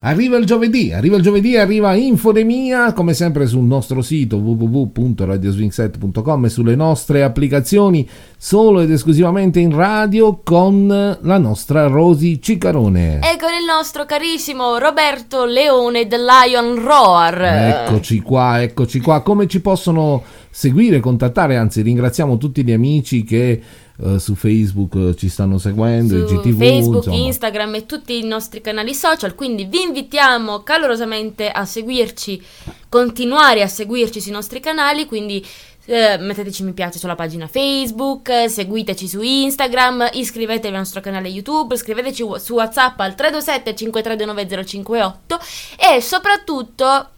Arriva il giovedì, arriva il giovedì, arriva Infodemia, come sempre sul nostro sito www.radioswingset.com e sulle nostre applicazioni solo ed esclusivamente in radio con la nostra Rosy Cicarone. E con il nostro carissimo Roberto Leone del Lion Roar. Eccoci qua, eccoci qua. Come ci possono seguire, contattare? Anzi, ringraziamo tutti gli amici che uh, su Facebook uh, ci stanno seguendo, su GTV, Facebook, insomma. Instagram e tutti i nostri canali social, quindi vi invitiamo calorosamente a seguirci, continuare a seguirci sui nostri canali, quindi eh, metteteci mi piace sulla pagina Facebook, eh, seguiteci su Instagram, iscrivetevi al nostro canale YouTube, scriveteci su WhatsApp al 327 532 058 e soprattutto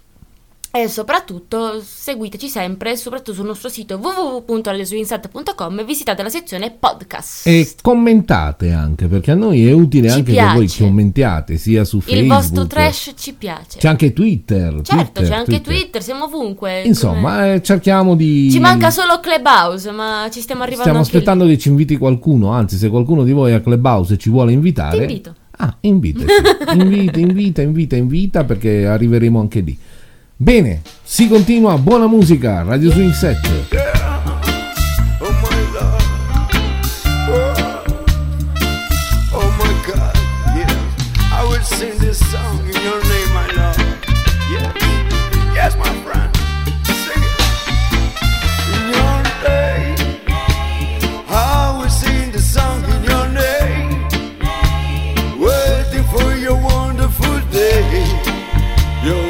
e soprattutto seguiteci sempre, soprattutto sul nostro sito www.radioswinset.com e visitate la sezione podcast. E commentate anche, perché a noi è utile Ci anche piace. che voi commentiate sia su Facebook. Il vostro trash ci piace. C'è anche Twitter. certo, Twitter, c'è anche Twitter. siamo ovunque. Insomma, eh, cerchiamo di... Ci manca solo Clubhouse, ma ci stiamo arrivando Stiamo aspettando che ci inviti qualcuno, anzi se qualcuno di voi a Clubhouse ci vuole lì. invitare... Ti invito. Ah, invitaci. invita, invita, invita, invita perché arriveremo anche lì. Bene, si continua, buona musica, Radio Swing 7. Oh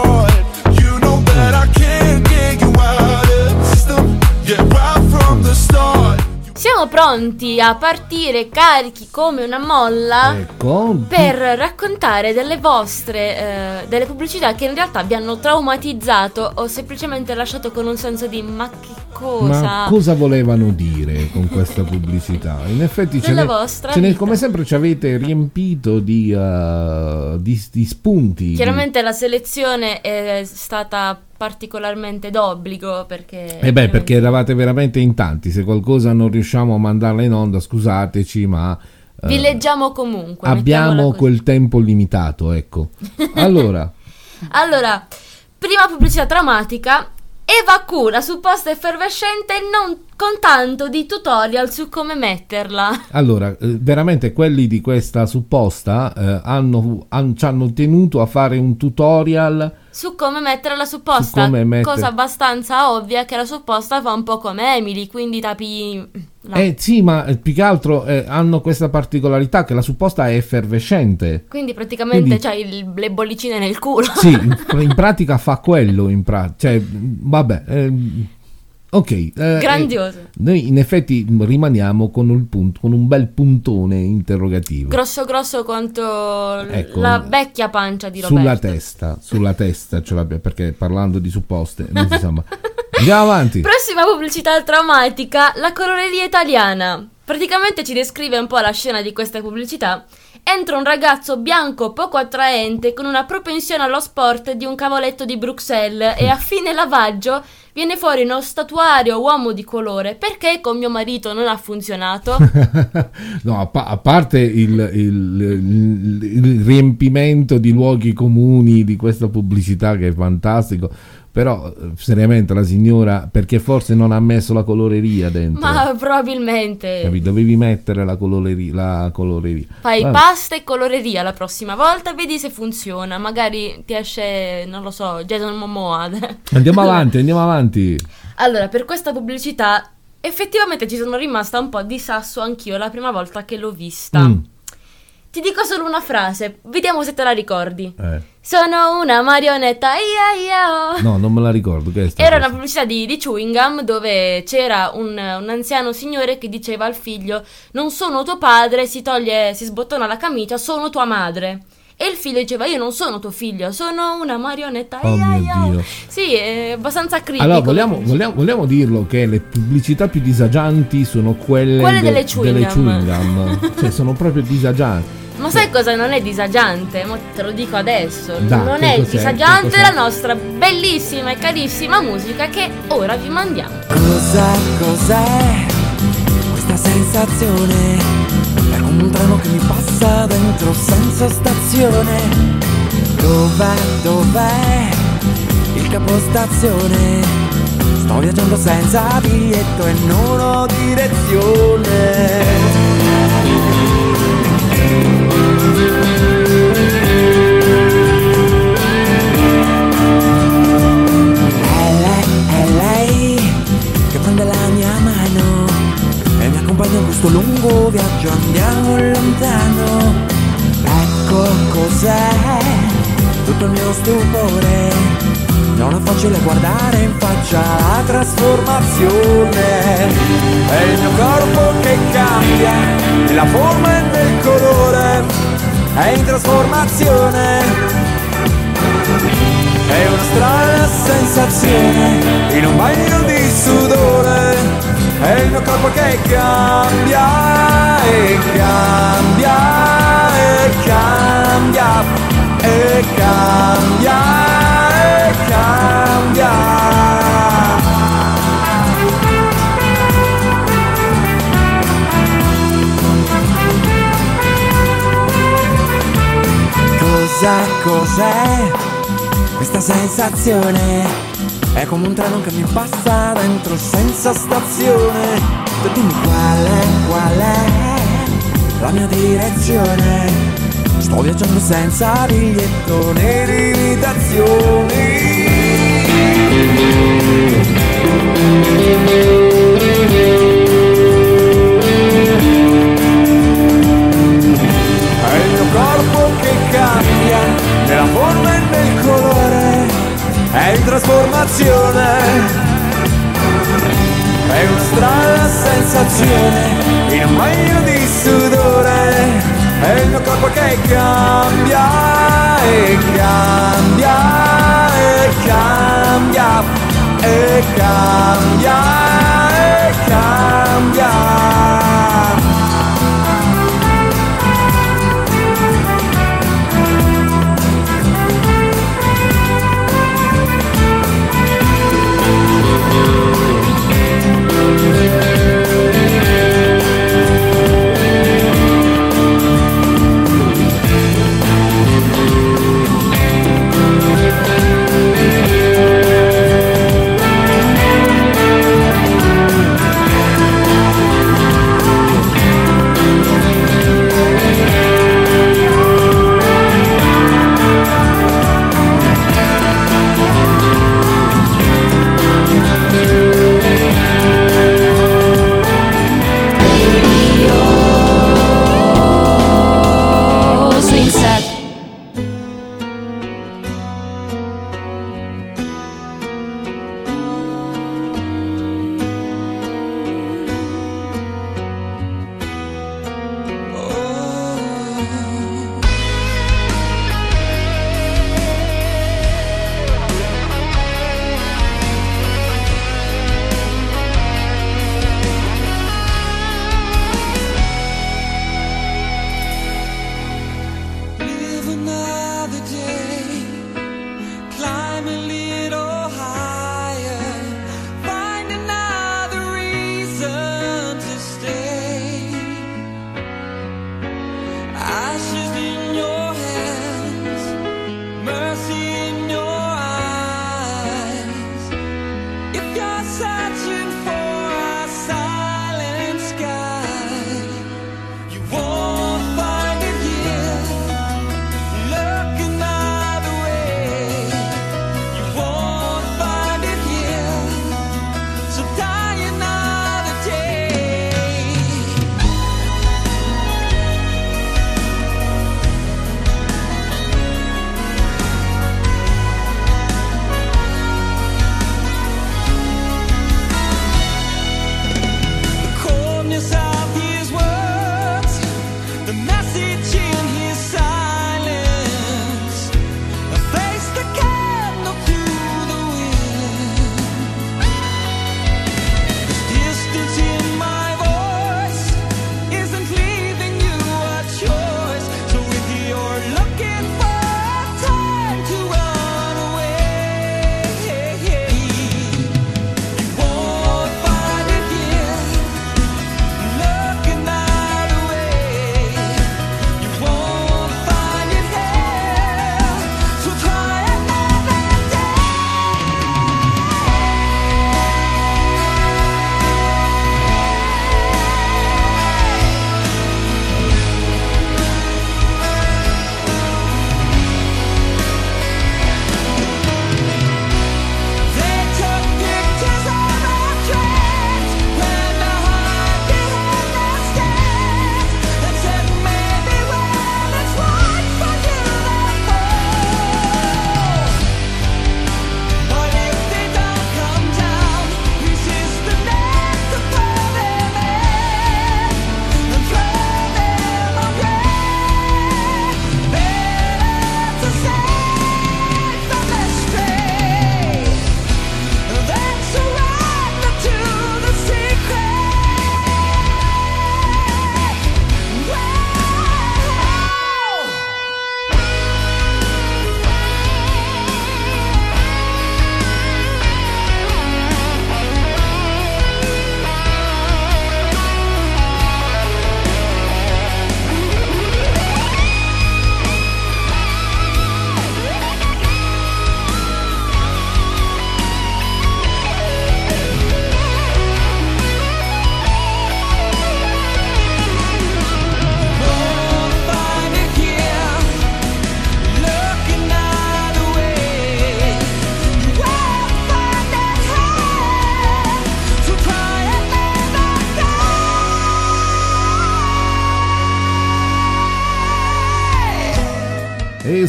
Siamo pronti a partire carichi come una molla Ecco. per raccontare delle vostre eh, delle pubblicità che in realtà vi hanno traumatizzato o semplicemente lasciato con un senso di ma che cosa? Ma cosa volevano dire con questa pubblicità? In effetti ce ne, ce ne- come sempre ci avete riempito di, uh, di, di spunti. di- Chiaramente la selezione è stata particolarmente d'obbligo perché Eh beh, perché eravate veramente in tanti. Se qualcosa non riusciamo a mandarla in onda, scusateci, ma eh, vi leggiamo comunque. abbiamo quel tempo limitato, ecco. Allora, Allora, prima pubblicità traumatica. Eva Cura, supposta effervescente non con tanto di tutorial su come metterla. allora, eh, veramente quelli di questa supposta eh, hanno, han- ci hanno tenuto a fare un tutorial Su come mettere la supposta. Mettere- Cosa abbastanza ovvia che la supposta fa un po' come Emily, quindi tapi... la- Eh sì, ma eh, più che altro eh, hanno questa particolarità che la supposta è effervescente. Quindi praticamente quindi- c'hai il- le bollicine nel culo. Sì, in, in pratica fa quello, in pra- cioè, vabbè, ehm, ok. eh, Grandioso. eh, noi in effetti rimaniamo con, il punto, con un bel puntone interrogativo. Grosso grosso quanto Ecco, la vecchia pancia di Roberto. Sulla testa, sulla testa ce l'abbiamo, perché parlando di supposte, non si sa mai. Andiamo avanti. Prossima pubblicità traumatica, la coloreria italiana. Praticamente ci descrive un po' la scena di questa pubblicità. Entra un ragazzo bianco poco attraente con una propensione allo sport di un cavoletto di Bruxelles e a fine lavaggio viene fuori uno statuario uomo di colore. Perché con mio marito non ha funzionato? no, a, pa- a parte il, il- il- il riempimento di luoghi comuni di questa pubblicità che è fantastico, però eh, seriamente la signora, perché forse non ha messo la coloreria dentro? Ma probabilmente Capito? Dovevi mettere la coloreria. La coloreria. fai Vabbè. pasta e coloreria la prossima volta, vedi se funziona. Magari ti esce, non lo so, Jason Momoa. Andiamo avanti, andiamo avanti. Allora, per questa pubblicità effettivamente ci sono rimasta un po' di sasso anch'io la prima volta che l'ho vista. Mm, Ti dico solo una frase, vediamo se te la ricordi. eh. Sono una marionetta, ia ia. oh. No, non me la ricordo. Che è Era una cosa? pubblicità di, di chewing gum dove c'era un, un anziano signore che diceva al figlio: Non sono tuo padre, si toglie, si sbottona la camicia, sono tua madre. E il figlio diceva: Io non sono tuo figlio, sono una marionetta. Oh ia. Dio. Sì, è abbastanza critico. Allora, vogliamo, vogliamo- vogliamo dirlo che le pubblicità più disagianti sono quelle, Quelle de- delle chewing gum. chewing gum. cioè, sono proprio disagianti. Ma sai cosa non è disagiante? Mo te lo dico adesso. Dai, non è cos'è? disagiante cos'è? la nostra bellissima e carissima musica che ora vi mandiamo. Cosa, cos'è questa sensazione? È un treno che mi passa dentro senza stazione. Dov'è, dov'è il capostazione? Sto viaggiando senza biglietto e non ho direzione. Questo lungo viaggio, andiamo lontano. Ecco cos'è tutto il mio stupore. Non è facile guardare in faccia la trasformazione. è il mio corpo che cambia, nella forma e nel colore, è in trasformazione. È una strana sensazione, in un bagno di sudore, è il mio corpo che cambia e cambia e cambia e cambia cambia. Cosa, cos'è questa sensazione? È come un treno che mi passa dentro senza stazione. Tu dimmi qual è, qual è la mia direzione. Sto viaggiando senza biglietto né limitazioni. Corpo che cambia nella forma e nel colore, è in trasformazione. È una strana sensazione in un bagno di sudore, è il mio corpo che cambia e cambia e cambia e cambia e cambia.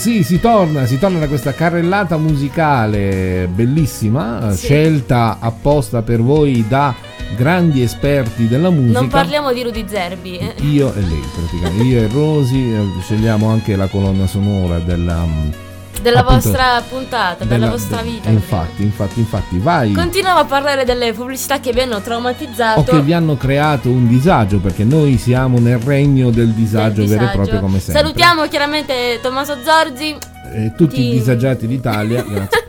Sì, si torna, si torna da questa carrellata musicale bellissima, Sì. scelta apposta per voi da grandi esperti della musica. Non parliamo di Rudy Zerbi. eh. Io e lei, praticamente. Io e Rosi eh, scegliamo anche la colonna sonora della, mm, Della appunto, vostra puntata, della, vostra de- vita. Infatti, infatti, infatti, vai. Continuiamo a parlare delle pubblicità che vi hanno o traumatizzato. che vi hanno creato un disagio, perché noi siamo nel regno del disagio, del vero e disagio. proprio come sempre. Salutiamo chiaramente Tommaso Zorzi. Eh, tutti Ti- i disagiati d'Italia. grazie.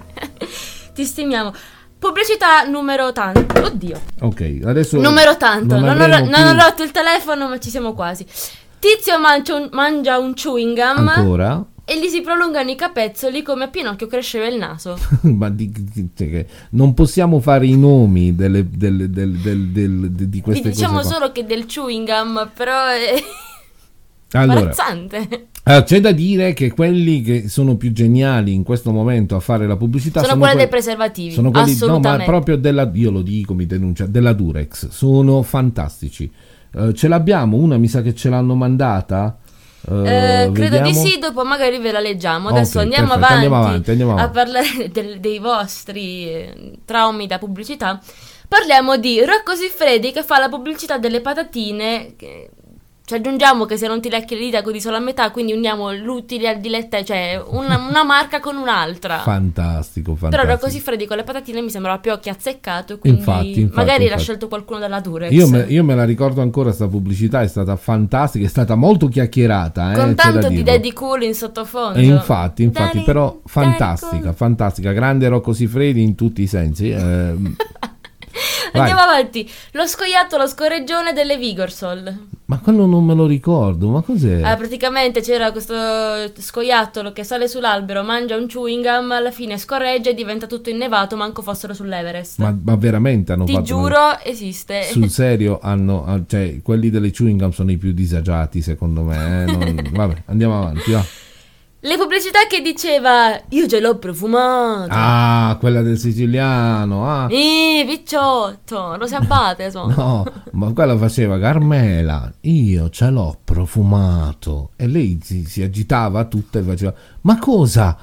Ti stimiamo. Pubblicità numero tanto. Oddio. Ok, adesso. Numero tanto. Non, ho, avremo non ho rotto il telefono, ma ci siamo quasi. Tizio mangia un, mangia un chewing gum Ancora? E gli si prolungano i capezzoli come a Pinocchio cresceva il naso. Ma di, di- cioè non possiamo fare i nomi delle, delle- del- del- del- di queste diciamo cose. qua. solo che del chewing gum, però è Allora, allora, c'è da dire che quelli che sono più geniali in questo momento a fare la pubblicità Sono sono, quelle que- dei preservativi. Sono quelli, no, ma proprio della, io lo dico, mi denuncia, della Durex. Sono fantastici. Eh, ce l'abbiamo, una mi sa che ce l'hanno mandata. Eh, Eh, credo di sì, dopo magari ve la leggiamo. Adesso Ok, andiamo, perfetto, avanti andiamo avanti, andiamo a avanti. parlare del- dei vostri eh, traumi da pubblicità. Parliamo di Rocco Siffredi che fa la pubblicità delle patatine. Che... Ci aggiungiamo che se non ti lecchi le dita codi solo a metà, quindi uniamo l'utile al dilettevole, cioè una, una marca con un'altra. Fantastico, Però fantastico. Rocco Siffredi con le patatine mi sembrava più occhio azzeccato, quindi Infatti, infatti, magari l'ha infatti. scelto qualcuno dalla Durex. Io me, io me la ricordo ancora, sta pubblicità è stata fantastica, è stata molto chiacchierata. eh, con tanto di daddy cool in sottofondo. E infatti, infatti, Daddy- però daddy fantastica, fantastica, grande Rocco Siffredi in tutti i sensi. eh. Andiamo avanti. Lo scoiattolo scorreggione delle Vigorsol. ma quello non me lo ricordo, ma cos'è? Ah, praticamente c'era questo scoiattolo che sale sull'albero, mangia un chewing gum, alla fine scorreggia e diventa tutto innevato, manco fossero sull'Everest. ma, ma veramente hanno Ti fatto... giuro, esiste. Sul serio hanno, ah, cioè, quelli delle chewing gum sono i più disagiati secondo me. eh, non- vabbè, andiamo avanti. va. Le pubblicità che diceva io ce l'ho profumato. Ah, quella del siciliano. Ah, Ih, picciotto, lo si abbatte, so. no, ma quella faceva Carmela. Io ce l'ho profumato. E lei si, si agitava tutta e faceva: Ma cosa?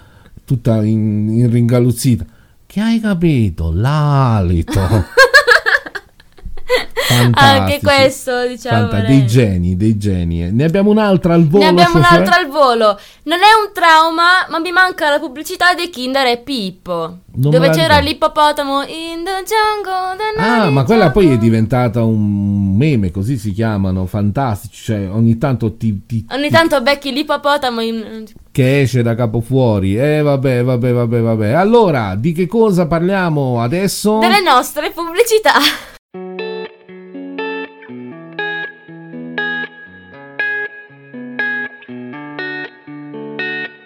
Tutta in, in ringaluzzita. Che hai capito? L'alito. Anche questo, diciamo. Volendo. dei geni, dei geni. Ne abbiamo un'altra al volo. Ne abbiamo un'altra al volo. Non è un trauma, ma mi manca la pubblicità dei Kinder e Pippo. Non dove c'era l'ippopotamo in the jungle. the Ah, ma quella jungle. poi è diventata un meme, così si chiamano, fantastici, cioè ogni tanto ti, ti- Ogni ti- tanto becchi l'ippopotamo in... che esce da capo fuori. Eh vabbè, vabbè, vabbè, vabbè. Allora, di che cosa parliamo adesso? delle nostre pubblicità.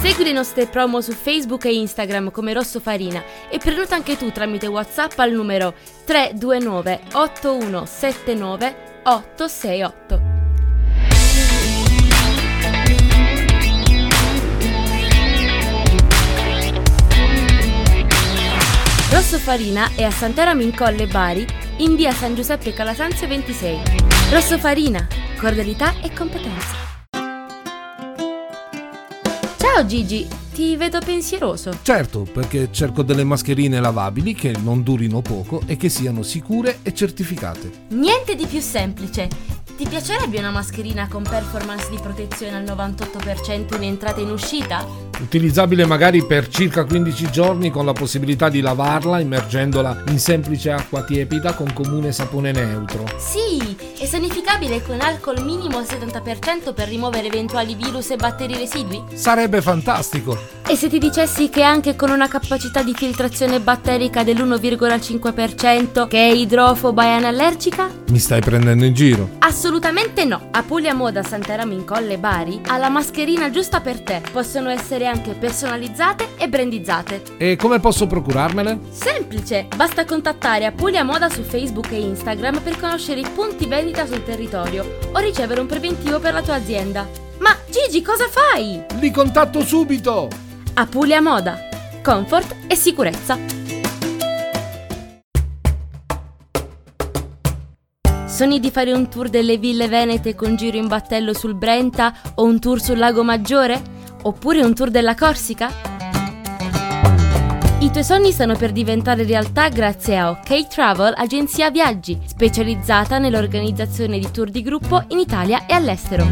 Segui le nostre promo su Facebook e Instagram come Rosso Farina e prenota anche tu tramite WhatsApp al numero 329 8179 868. Rosso Farina è a Sant'Eramo in Colle Bari, in via San Giuseppe Calasanzio 26. Rosso Farina, cordialità e competenza. Ciao Gigi, ti vedo pensieroso. Certo, perché cerco delle mascherine lavabili che non durino poco e che siano sicure e certificate. Niente di più semplice. Ti piacerebbe una mascherina con performance di protezione al 98% in entrata e in uscita? Utilizzabile magari per circa 15 giorni con la possibilità di lavarla immergendola in semplice acqua tiepida con comune sapone neutro. Sì, e sanificabile con alcol minimo al 70% per rimuovere eventuali virus e batteri residui? Sarebbe fantastico! E se ti dicessi che anche con una capacità di filtrazione batterica dell'1,5% che è idrofoba e anallergica? Mi stai prendendo in giro? Assolutamente no! A Puglia Moda Sant'Eramo in Colle Bari ha la mascherina giusta per te. Possono essere anche personalizzate e brandizzate. E come posso procurarmele? Semplice! Basta contattare Apulia Moda su Facebook e Instagram per conoscere i punti vendita sul territorio o ricevere un preventivo per la tua azienda. Ma Gigi, cosa fai? Li contatto subito! Apulia Moda. Comfort e sicurezza. Sogni di fare un tour delle ville venete con giro in battello sul Brenta o un tour sul Lago Maggiore? Oppure un tour della Corsica? I tuoi sogni stanno per diventare realtà grazie a OK Travel, agenzia viaggi, specializzata nell'organizzazione di tour di gruppo in Italia e all'estero.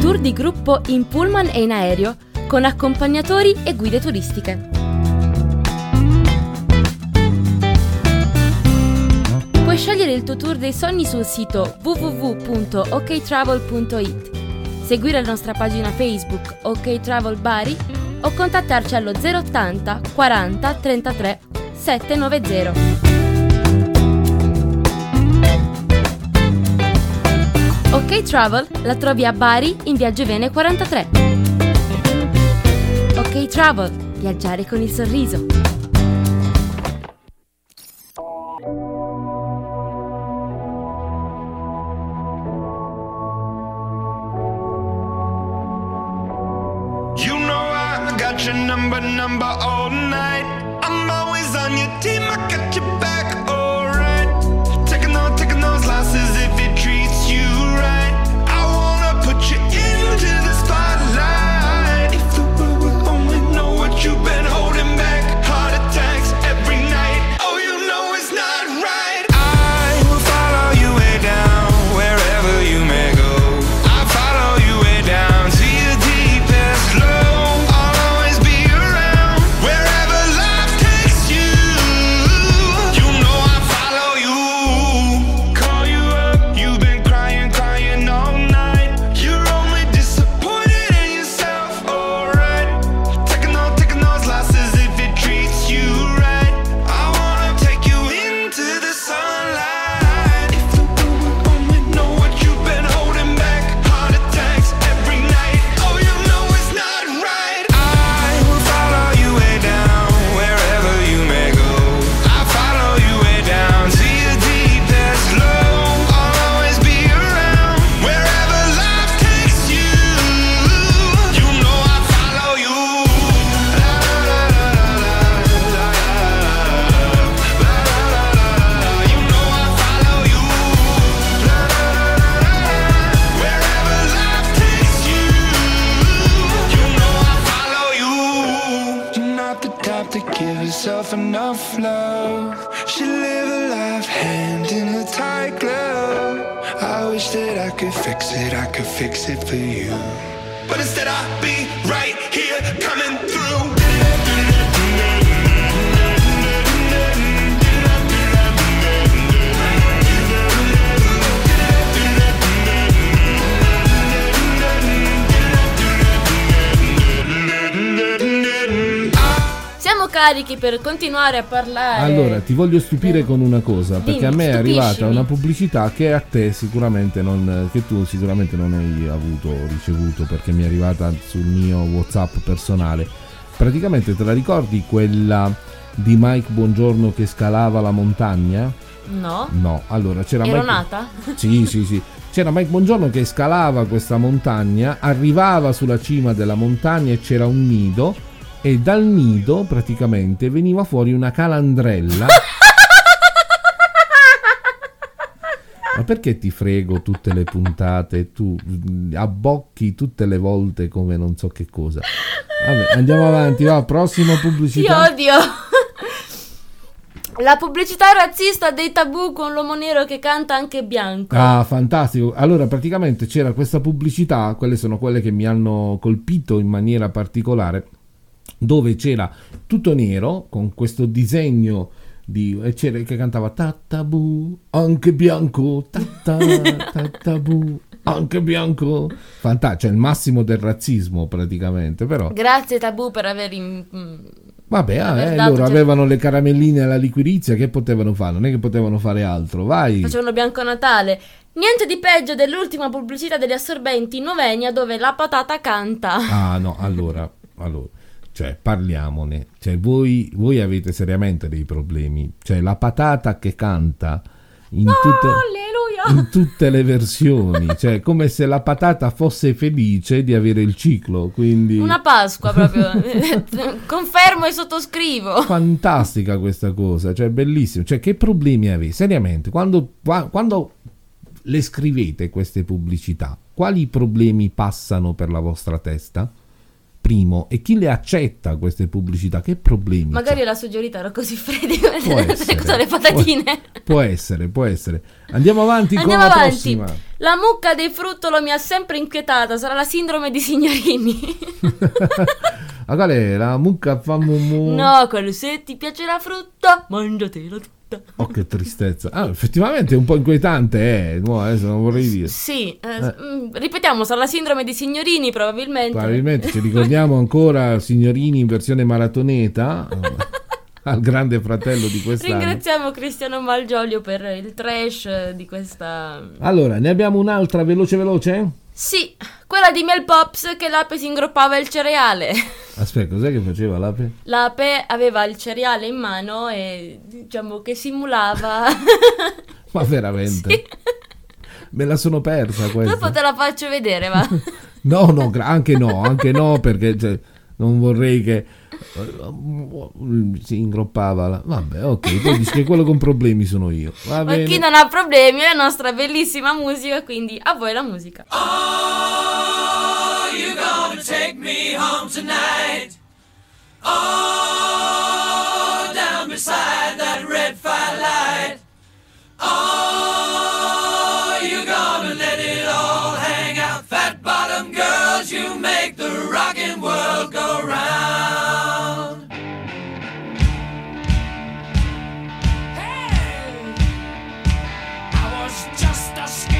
Tour di gruppo in pullman e in aereo, con accompagnatori e guide turistiche. Puoi scegliere il tuo tour dei sogni sul sito www.oktravel.it, seguire la nostra pagina Facebook OK Travel Bari o contattarci allo 080 40 33 790. OK Travel la trovi a Bari in Viaggio Vene 43. OK Travel, viaggiare con il sorriso. Number, all night. I'm always on your team, I got your back, per continuare a parlare. Allora, ti voglio stupire con una cosa, perché a me è arrivata una pubblicità che a te sicuramente non, che tu sicuramente non hai avuto o ricevuto perché mi è arrivata sul mio WhatsApp personale. Praticamente te la ricordi quella di Mike Buongiorno che scalava la montagna? No? No, allora c'era Ero Mike nata? Sì, sì, sì. C'era Mike Buongiorno che scalava questa montagna, arrivava sulla cima della montagna e c'era un nido e dal nido praticamente veniva fuori una calandrella. Ma perché ti frego tutte le puntate tu mm, abbocchi tutte le volte come non so che cosa? Vabbè, andiamo avanti, va, prossima Ti pubblicità. odio! La pubblicità razzista dei tabù con l'uomo nero che canta anche bianco. Ah, fantastico. Allora, praticamente c'era questa pubblicità, quelle sono quelle che mi hanno colpito in maniera particolare, dove c'era tutto nero con questo disegno di c'era che cantava Tattabu, anche bianco, tatta, tattabu, anche bianco. Fantastico, cioè il massimo del razzismo praticamente, però Grazie tabù per aver in- mm, Vabbè, ah, eh, loro avevano le caramelline alla liquirizia, che potevano fare? Non è che potevano fare altro, vai. Facevano Bianco Natale. Niente di peggio dell'ultima pubblicità degli assorbenti in Novenia dove la patata canta. Ah no, allora, allora, cioè parliamone, cioè voi, voi avete seriamente dei problemi, cioè la patata che canta in tutte, in tutte le versioni, cioè come se la patata fosse felice di avere il ciclo, quindi Una Pasqua proprio. Confermo e sottoscrivo. fantastica questa cosa, cioè bellissimo, cioè che problemi avete? Seriamente, quando, qua- quando le scrivete queste pubblicità, quali problemi passano per la vostra testa? Primo, e chi le accetta queste pubblicità? Che problemi? Magari c'ha? la suggerita era così freddi Può essere, cosa le patatine. Può, può essere, può essere. Andiamo avanti Andiamo con la avanti. prossima. La mucca dei fruttolo mi ha sempre inquietata, sarà la sindrome di signorini. Ah, qual è? La mucca fa mumu. no, quello se ti piace la frutta, mangiatela tutta. Oh, che tristezza. Ah, effettivamente è un po' inquietante, eh. No, adesso non vorrei dire. Sì, eh, mm, ripetiamo, sarà la sindrome di signorini probabilmente. Probabilmente ci ricordiamo ancora signorini in versione maratoneta eh, al grande fratello di quest'anno. Ringraziamo Cristiano Malgioglio per il trash eh, di questa... Allora, ne abbiamo un'altra veloce veloce? Sì, quella di Mel Pops che l'ape si ingroppava il cereale. Aspetta, cos'è che faceva l'ape? L'ape aveva il cereale in mano e diciamo che simulava... Ma veramente? Me la sono persa questa. Dopo te la faccio vedere, va. No, no, anche no, anche no, perché cioè, non vorrei che si ingroppava. La... Vabbè, ok, poi dici che quello con problemi sono io. Va Ma bene. chi non ha problemi è la nostra bellissima musica, quindi a voi la musica. you gonna take me home tonight? Oh, down beside that red firelight. Oh, just a skinny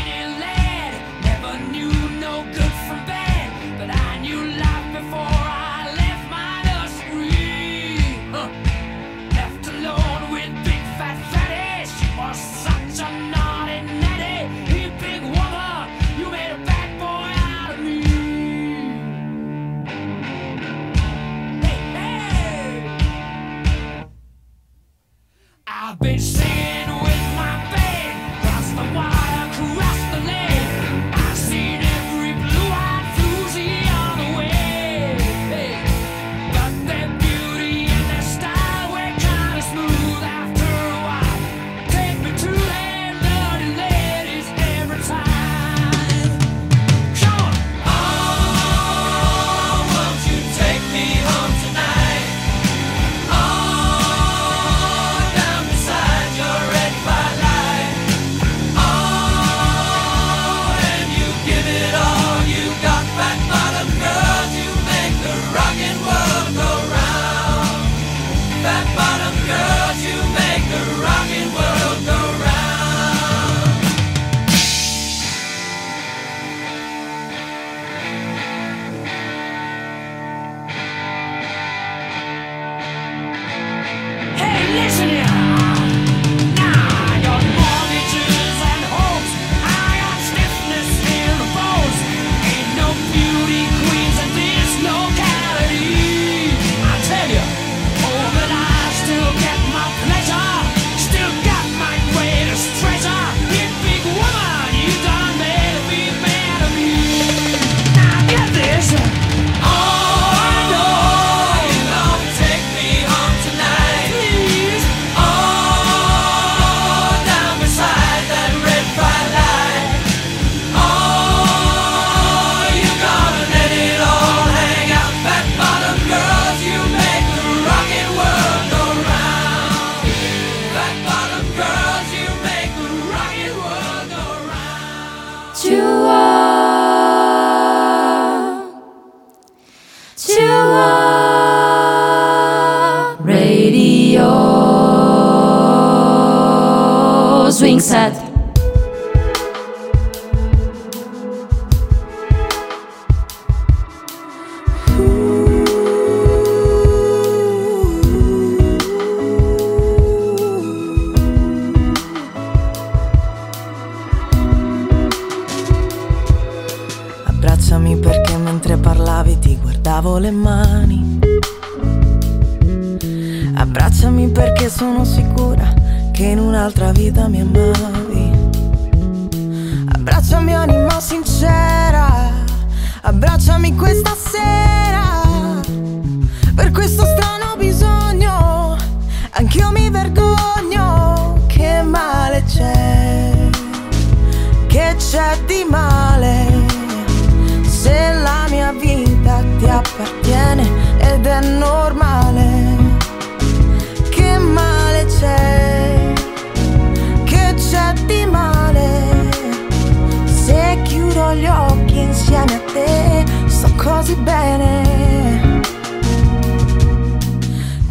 Se chiudo gli occhi insieme a te, sto così bene.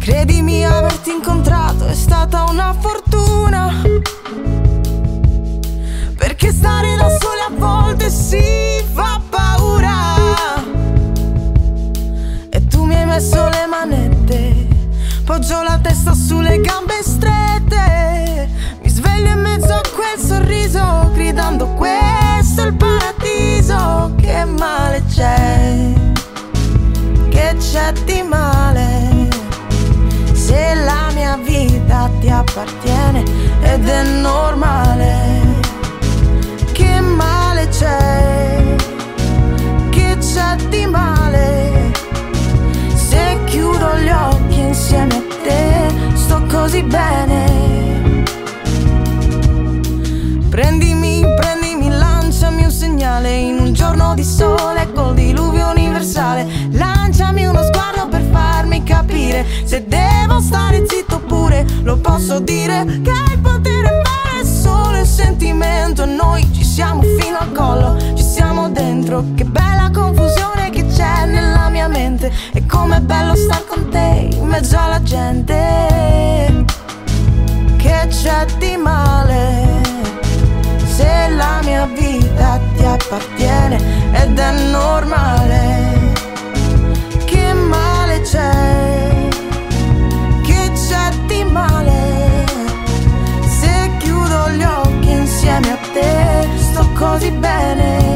Credimi, averti incontrato è stata una fortuna. Perché stare da soli a volte si fa paura. E tu mi hai messo le manette, poggio la testa sulle gambe strette. Sveglio in mezzo a quel sorriso, gridando questo è il paradiso. Che male c'è? Che c'è di male? Se la mia vita ti appartiene ed è normale. Che male c'è? Che c'è di male? Se chiudo gli occhi insieme a te, sto così bene. Prendimi, prendimi, lanciami un segnale in un giorno di sole col diluvio universale. Lanciami uno sguardo per farmi capire se devo stare zitto pure. Lo posso dire che il potere fare solo il sentimento. Noi ci siamo fino al collo, ci siamo dentro. Che bella confusione che c'è nella mia mente. E com'è bello star con te in mezzo alla gente. Che c'è di male? Se la mia vita ti appartiene ed è normale. Che male c'è? Che c'è di male? Se chiudo gli occhi insieme a te, sto così bene.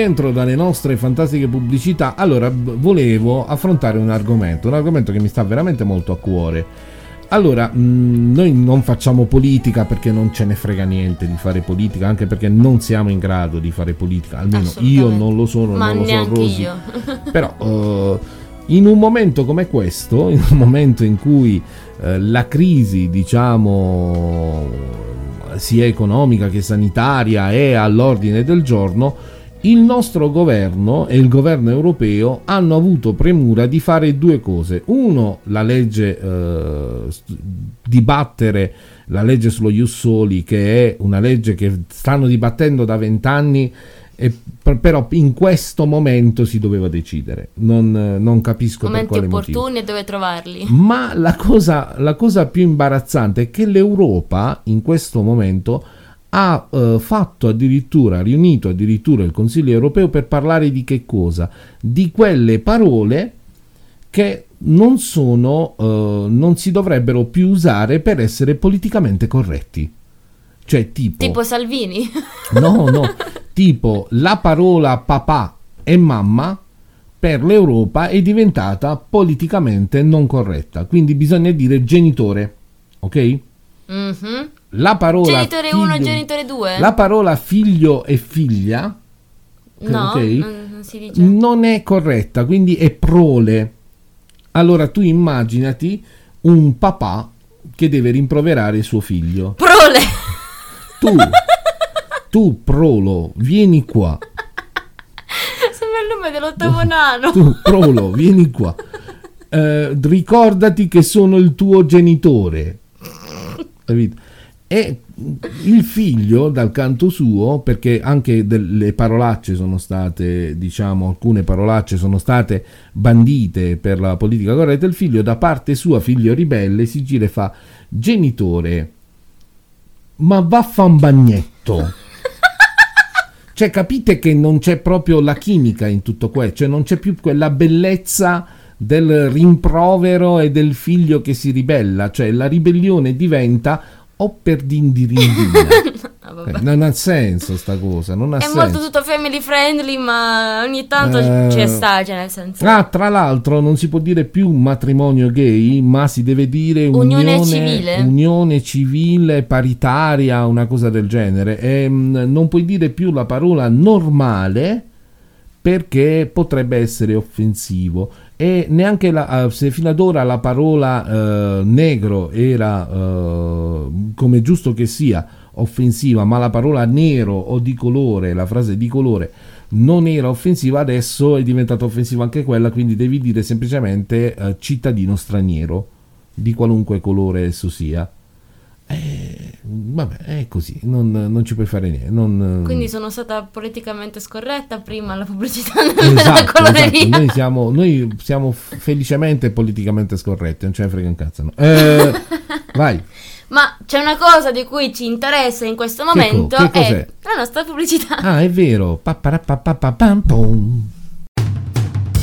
Rientro dalle nostre fantastiche pubblicità, allora volevo affrontare un argomento, un argomento che mi sta veramente molto a cuore. Allora, mh, noi non facciamo politica perché non ce ne frega niente di fare politica, anche perché non siamo in grado di fare politica, almeno io non lo sono, Ma non lo so Rosy. io. Però eh, in un momento come questo, in un momento in cui eh, la crisi, diciamo, sia economica che sanitaria è all'ordine del giorno, il nostro governo e il governo europeo hanno avuto premura di fare due cose. Uno, la legge, eh, dibattere la legge sullo Ius Soli, che è una legge che stanno dibattendo da vent'anni, per- però in questo momento si doveva decidere. Non, non capisco per Momenti quale motivo. opportuni e dove trovarli. Ma la cosa, la cosa più imbarazzante è che l'Europa in questo momento ha eh, fatto addirittura, ha riunito addirittura il Consiglio europeo per parlare di che cosa? Di quelle parole che non sono, eh, non si dovrebbero più usare per essere politicamente corretti. Cioè tipo, Tipo Salvini. no, no, tipo la parola papà e mamma per l'Europa è diventata politicamente non corretta, quindi bisogna dire genitore, ok? Mhm. La parola Genitore 1 e figlio- genitore 2? La parola figlio e figlia No, ok? non, non si dice. non è corretta, quindi è prole. Allora tu immaginati un papà che deve rimproverare suo figlio. Prole! Tu tu Prolo, vieni qua. Sembra il nome dell'ottavo nano. Tu Prolo, vieni qua. Eh, ricordati che sono il tuo genitore. Capito? E il figlio, dal canto suo, perché anche delle parolacce sono state, diciamo, alcune parolacce sono state bandite per la politica corretta, il figlio da parte sua, figlio ribelle, si gira e fa genitore, ma vaffan bagnetto. Cioè, capite che non c'è proprio la chimica in tutto questo, cioè non c'è più quella bellezza del rimprovero e del figlio che si ribella, cioè la ribellione diventa o per dindirindina. Vabbè. Eh, non ha senso sta cosa, non ha È senso. molto tutto family friendly, ma ogni tanto Eh. ci sta, cioè nel senso. Ah, tra l'altro non si può dire più matrimonio gay, ma si deve dire Unione unione, civile? unione civile, paritaria, una cosa del genere. E, mh, non puoi dire più la parola normale perché potrebbe essere offensivo. E neanche la, eh, se fino ad ora la parola eh, negro era, eh, come giusto che sia, offensiva, ma la parola nero o di colore, la frase di colore, non era offensiva, adesso è diventata offensiva anche quella, quindi devi dire semplicemente eh, cittadino straniero, di qualunque colore esso sia. Eh, vabbè, è così, non, non ci puoi fare niente. non- Quindi sono stata politicamente scorretta prima alla pubblicità della Esatto, esatto. Noi, siamo, noi siamo felicemente politicamente scorretti, non ce ne frega un cazzo. no. Eh, vai. Ma c'è una cosa di cui ci interessa in questo co- momento che cos'è? è la nostra pubblicità. Ah, è vero. Pa-pa-ra-pa-pa-pa-pam-pom.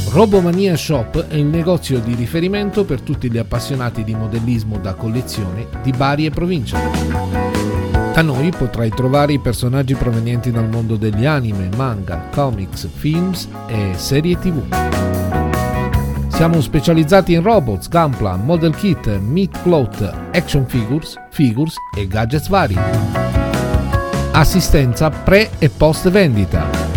Robomania Shop è il negozio di riferimento per tutti gli appassionati di modellismo da collezione di Bari e provincia. Da noi potrai trovare i personaggi provenienti dal mondo degli anime, manga, comics, films e serie tv. Siamo specializzati in robots, gunpla, model kit, meat cloth, action figures, figures e gadgets vari. Assistenza pre e post vendita.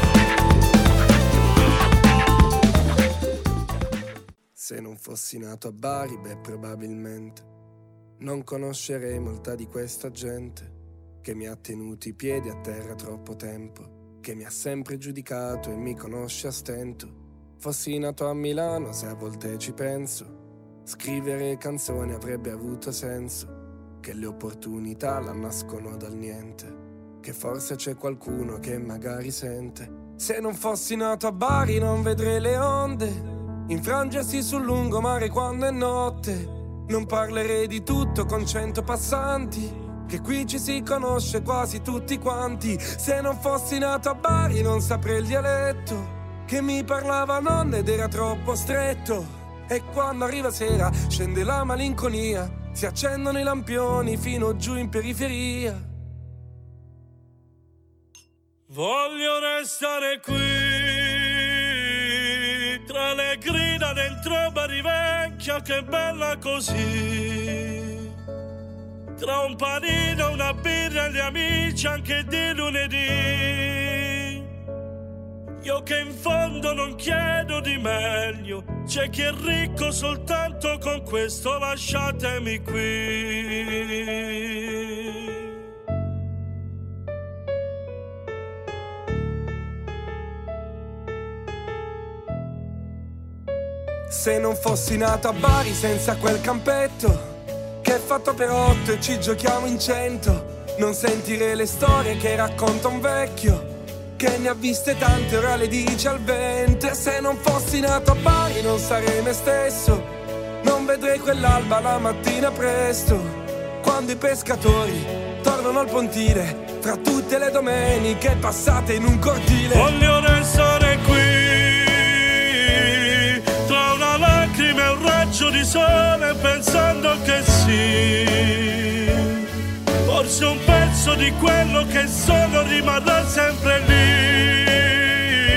Fossi nato a Bari, beh, probabilmente non conoscerei molta di questa gente che mi ha tenuto i piedi a terra troppo tempo. che mi ha sempre giudicato e mi conosce a stento. Fossi nato a Milano, se a volte ci penso, scrivere canzoni avrebbe avuto senso, che le opportunità la nascono dal niente, che forse c'è qualcuno che magari sente. Se non fossi nato a Bari non vedrei le onde, infrangersi sul lungomare quando è notte. Non parlerei di tutto con cento passanti, che qui ci si conosce quasi tutti quanti. Se non fossi nato a Bari non saprei il dialetto, che mi parlava nonna ed era troppo stretto. E quando arriva sera scende la malinconia, si accendono i lampioni fino giù in periferia. Voglio restare qui tra le grida dentro Bari vecchia che bella così. Tra un panino, una birra e gli amici anche di lunedì. Io che in fondo non chiedo di meglio, c'è chi è ricco soltanto con questo lasciatemi qui. Se non fossi nato a Bari senza quel campetto Che è fatto per otto e ci giochiamo in cento Non sentire le storie che racconta un vecchio Che ne ha viste tante, ora le dice al vento. E se non fossi nato a Bari non sarei me stesso Non vedrei quell'alba la mattina presto Quando i pescatori tornano al pontile Fra tutte le domeniche passate in un cortile. Voglio restare di sole pensando che sì. Forse un pezzo di quello che sono rimarrà sempre lì.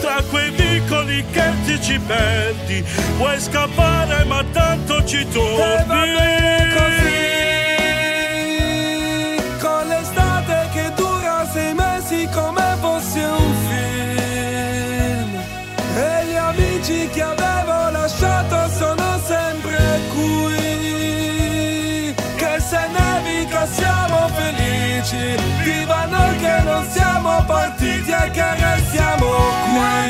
Tra quei vicoli che ti ci perdi, puoi scappare ma tanto ci E va bene torni. così, che restiamo qui.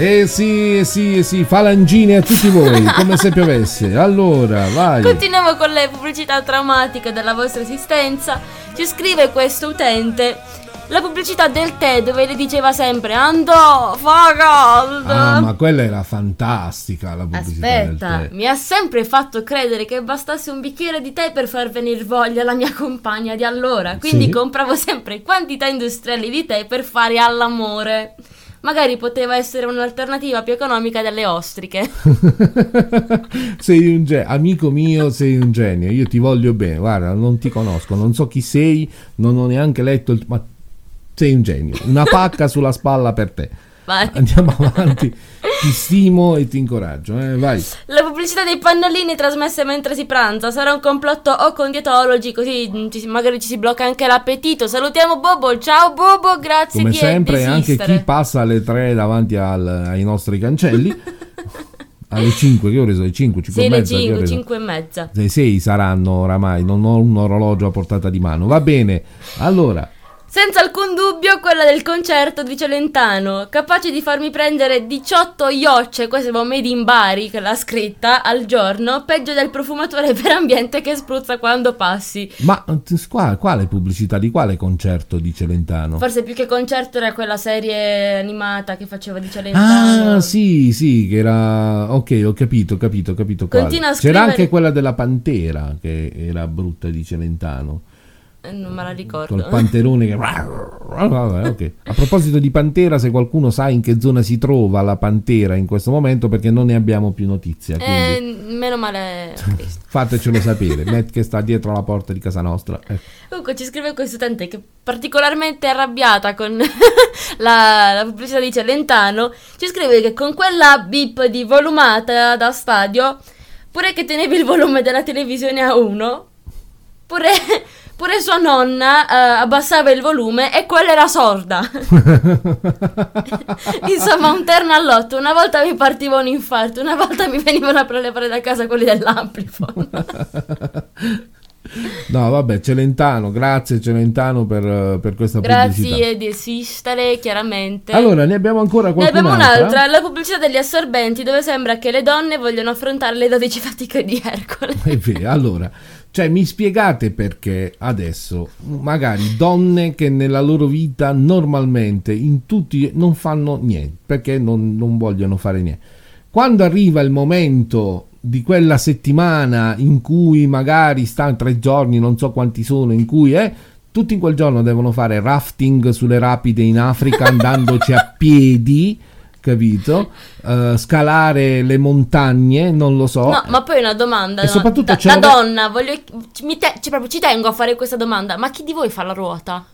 Eh sì, eh sì, eh sì, falangine a tutti voi, come se piovesse. Allora, vai. Continuiamo con le pubblicità traumatiche della vostra esistenza. Ci scrive questo utente la pubblicità del tè dove le diceva sempre andò, fa caldo. Ah, ma quella era fantastica la pubblicità Aspetta, del tè. mi ha sempre fatto credere che bastasse un bicchiere di tè per far venire voglia alla mia compagna di allora. Quindi Sì. compravo sempre quantità industriali di tè per fare all'amore. Magari poteva essere un'alternativa più economica delle ostriche. sei un genio, amico mio, sei un genio. Io ti voglio bene. Guarda, non ti conosco, non so chi sei, non ho neanche letto il. Ma sei un genio. Una pacca sulla spalla per te. Vai. Andiamo avanti. Ti stimo e ti incoraggio. Eh? Vai. La pubblicità dei pannolini trasmesse mentre si pranza sarà un complotto o con dietologi, così mm, ci magari ci si blocca anche l'appetito. Salutiamo Bobo, ciao Bobo, grazie Come di sempre, anche chi passa alle 3 davanti al- ai nostri cancelli. alle 5, che ore sono? Le 5, 5 Sì, e mezza? che 5, ore sono? 5 e mezza. Le 6 saranno oramai, non ho un orologio a portata di mano. Va bene. Allora, Senza alcun dubbio quella del concerto di Celentano, capace di farmi prendere 18 iocce, questo è made in Bari che l'ha scritta, al giorno, peggio del profumatore per ambiente che spruzza quando passi. ma t- qua- quale pubblicità di quale concerto di Celentano? Forse più che concerto era quella serie animata che faceva di Celentano. Ah, sì, sì, che era. Ok, ho capito, ho capito, ho capito. quale. Continua a C'era scrivere- anche quella della Pantera che era brutta di Celentano. Eh, Non me la ricordo. Col panterone che. Vabbè, ok. A proposito di Pantera, se qualcuno sa in che zona si trova la Pantera in questo momento, perché non ne abbiamo più notizia. Quindi Eh, meno male. Fatecelo sapere. Matt che sta dietro la porta di casa nostra. Ecco. Comunque ci scrive questo utente che è particolarmente arrabbiata con la, la pubblicità di Celentano. Ci scrive che con quella bip di volumata da stadio, pure che tenevi il volume della televisione a uno, pure, pure sua nonna eh, abbassava il volume e quella era sorda. Insomma, un terno all'otto. Una volta mi partiva un infarto, una volta mi venivano a prelevare da casa quelli dell'amplifon. No, vabbè, Celentano, grazie Celentano per, per questa pubblicità. Grazie di esistere, chiaramente. Allora, ne abbiamo ancora Ne qualcun'altra? abbiamo un'altra, la pubblicità degli assorbenti dove sembra che le donne vogliono affrontare le 12 fatiche di Ercole. Allora, cioè mi spiegate perché adesso magari donne che nella loro vita normalmente in tutti non fanno niente, perché non, non vogliono fare niente. Quando arriva il momento di quella settimana in cui magari sta tre giorni, non so quanti sono, in cui è tutti in quel giorno devono fare rafting sulle rapide in Africa andandoci a piedi, capito? Eh, scalare le montagne, non lo so. No, ma poi una domanda. E no, soprattutto da, da lo- donna, voglio, te- cioè, proprio ci tengo a fare questa domanda. Ma chi di voi fa la ruota?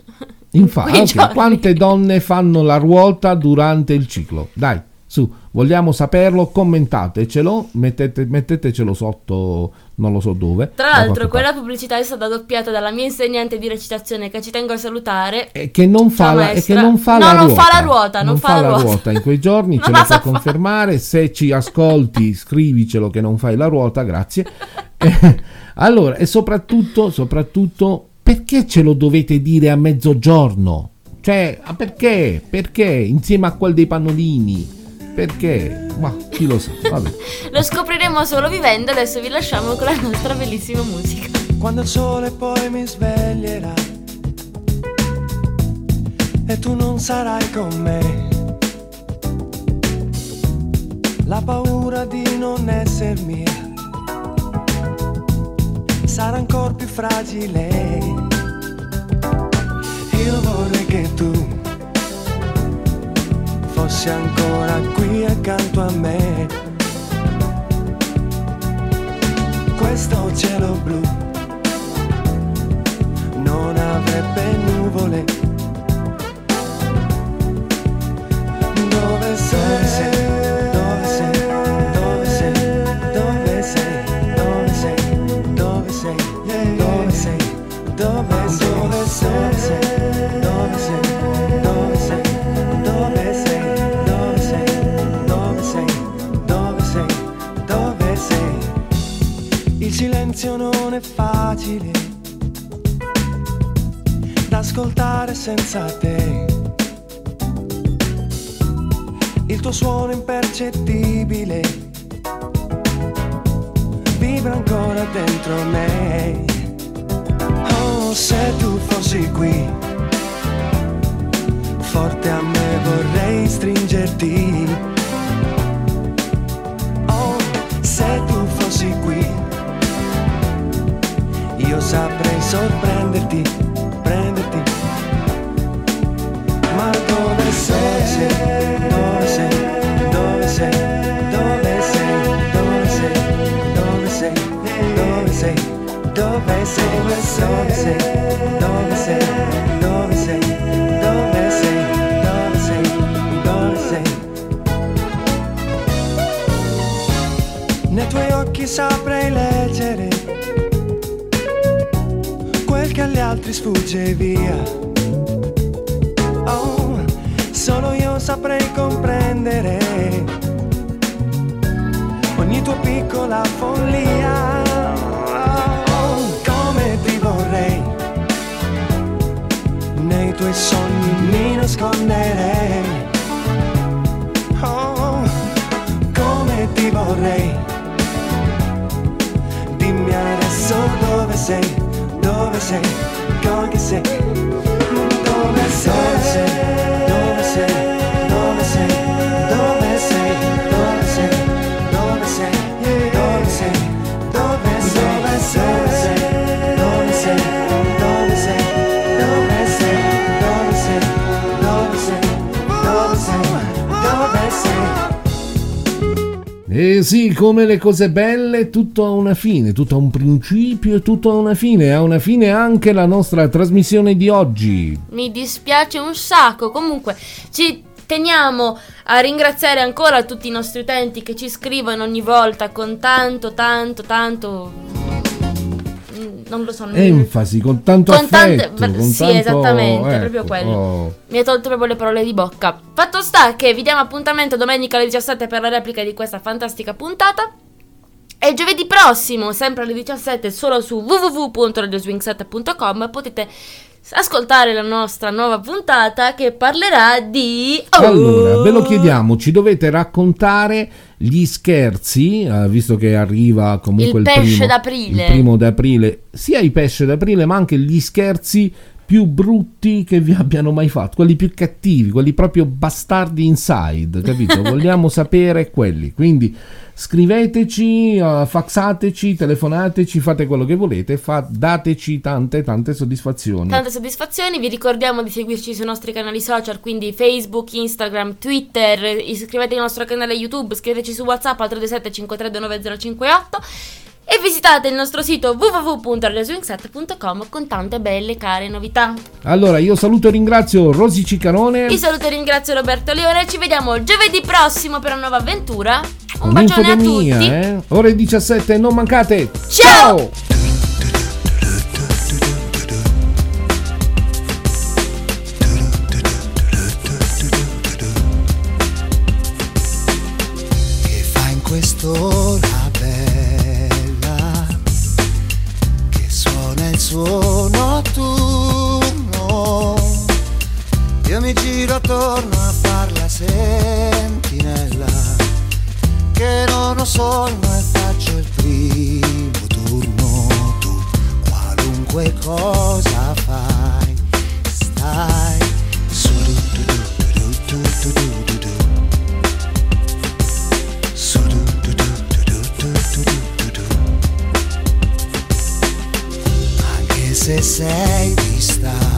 Infatti, quante donne fanno la ruota durante il ciclo? Dai, su, vogliamo saperlo, commentatecelo, mettete, mettetecelo sotto, non lo so dove. Tra l'altro, quella parte. pubblicità è stata doppiata dalla mia insegnante di recitazione che ci tengo a salutare. E che non fa, la, e che non fa No, la non ruota. fa la ruota, non fa la ruota. in quei giorni, ce Non la fare. confermare. Se ci ascolti, scrivicelo che non fai la ruota, grazie. Eh, allora, e soprattutto, soprattutto, perché ce lo dovete dire a mezzogiorno? Cioè, perché? Perché? Insieme a quel dei pannolini? Perché? Ma chi lo sa, vabbè. Lo scopriremo solo vivendo. Adesso vi lasciamo con la nostra bellissima musica. Quando il sole poi mi sveglierà e tu non sarai con me. La paura di non esser mia sarà ancora più fragile. Io vorrei che tu fossi ancora qui accanto a me. Questo cielo blu non avrebbe nuvole. Ascoltare senza te. Il tuo suono impercettibile vibra ancora dentro me. Oh, se tu fossi qui, forte a me vorrei stringerti. Oh, se tu fossi qui, io saprei sorprenderti, sfugge via. Saprei comprendere ogni tua piccola follia. Come ti vorrei, nei tuoi sogni mi nasconderei. Oh, come ti vorrei, dimmi adesso dove sei, dove sei, con chi sei. Dove sei? Dove sei? E sì, come le cose belle, tutto ha una fine, tutto ha un principio e tutto ha una fine. Ha una fine anche la nostra trasmissione di oggi. Mi dispiace un sacco. Comunque, ci teniamo a ringraziare ancora tutti i nostri utenti che ci scrivono ogni volta con tanto, tanto, tanto non lo so. Enfasi, con tanto Con tante- affetto. con sì, tanto- esattamente, ecco, proprio quello. oh. Mi ha tolto proprio le parole di bocca. Fatto sta che vi diamo appuntamento domenica alle 17 per la replica di questa fantastica puntata. E giovedì prossimo, sempre alle 17, solo su www.radioswing7.com potete ascoltare la nostra nuova puntata che parlerà di... Oh! Allora, ve lo chiediamo, ci dovete raccontare gli scherzi, eh, visto che arriva comunque Il il, pesce primo, d'aprile. il primo d'aprile, sia i pesce d'aprile, ma anche gli scherzi più brutti che vi abbiano mai fatto, quelli più cattivi, quelli proprio bastardi inside, capito? Vogliamo sapere quelli. Quindi scriveteci, eh, faxateci, telefonateci, fate quello che volete, fa- dateci tante tante soddisfazioni. Tante soddisfazioni, vi ricordiamo di seguirci sui nostri canali social, quindi Facebook, Instagram, Twitter, iscrivetevi al nostro canale YouTube, scriveteci su WhatsApp al 327 5329058 e visitate il nostro sito www.radioswing7.com con tante belle care novità. Allora, io saluto e ringrazio Rosy Cicanone. Vi saluto e ringrazio Roberto Leone, ci vediamo giovedì prossimo per una nuova avventura. Un bacione a tutti. eh? Ore 17, non mancate. Ciao! che fa suo notturno io mi giro attorno a far la sentinella che non ho sonno e faccio il primo turno. Tu qualunque cosa fai stai su du du du se sei distante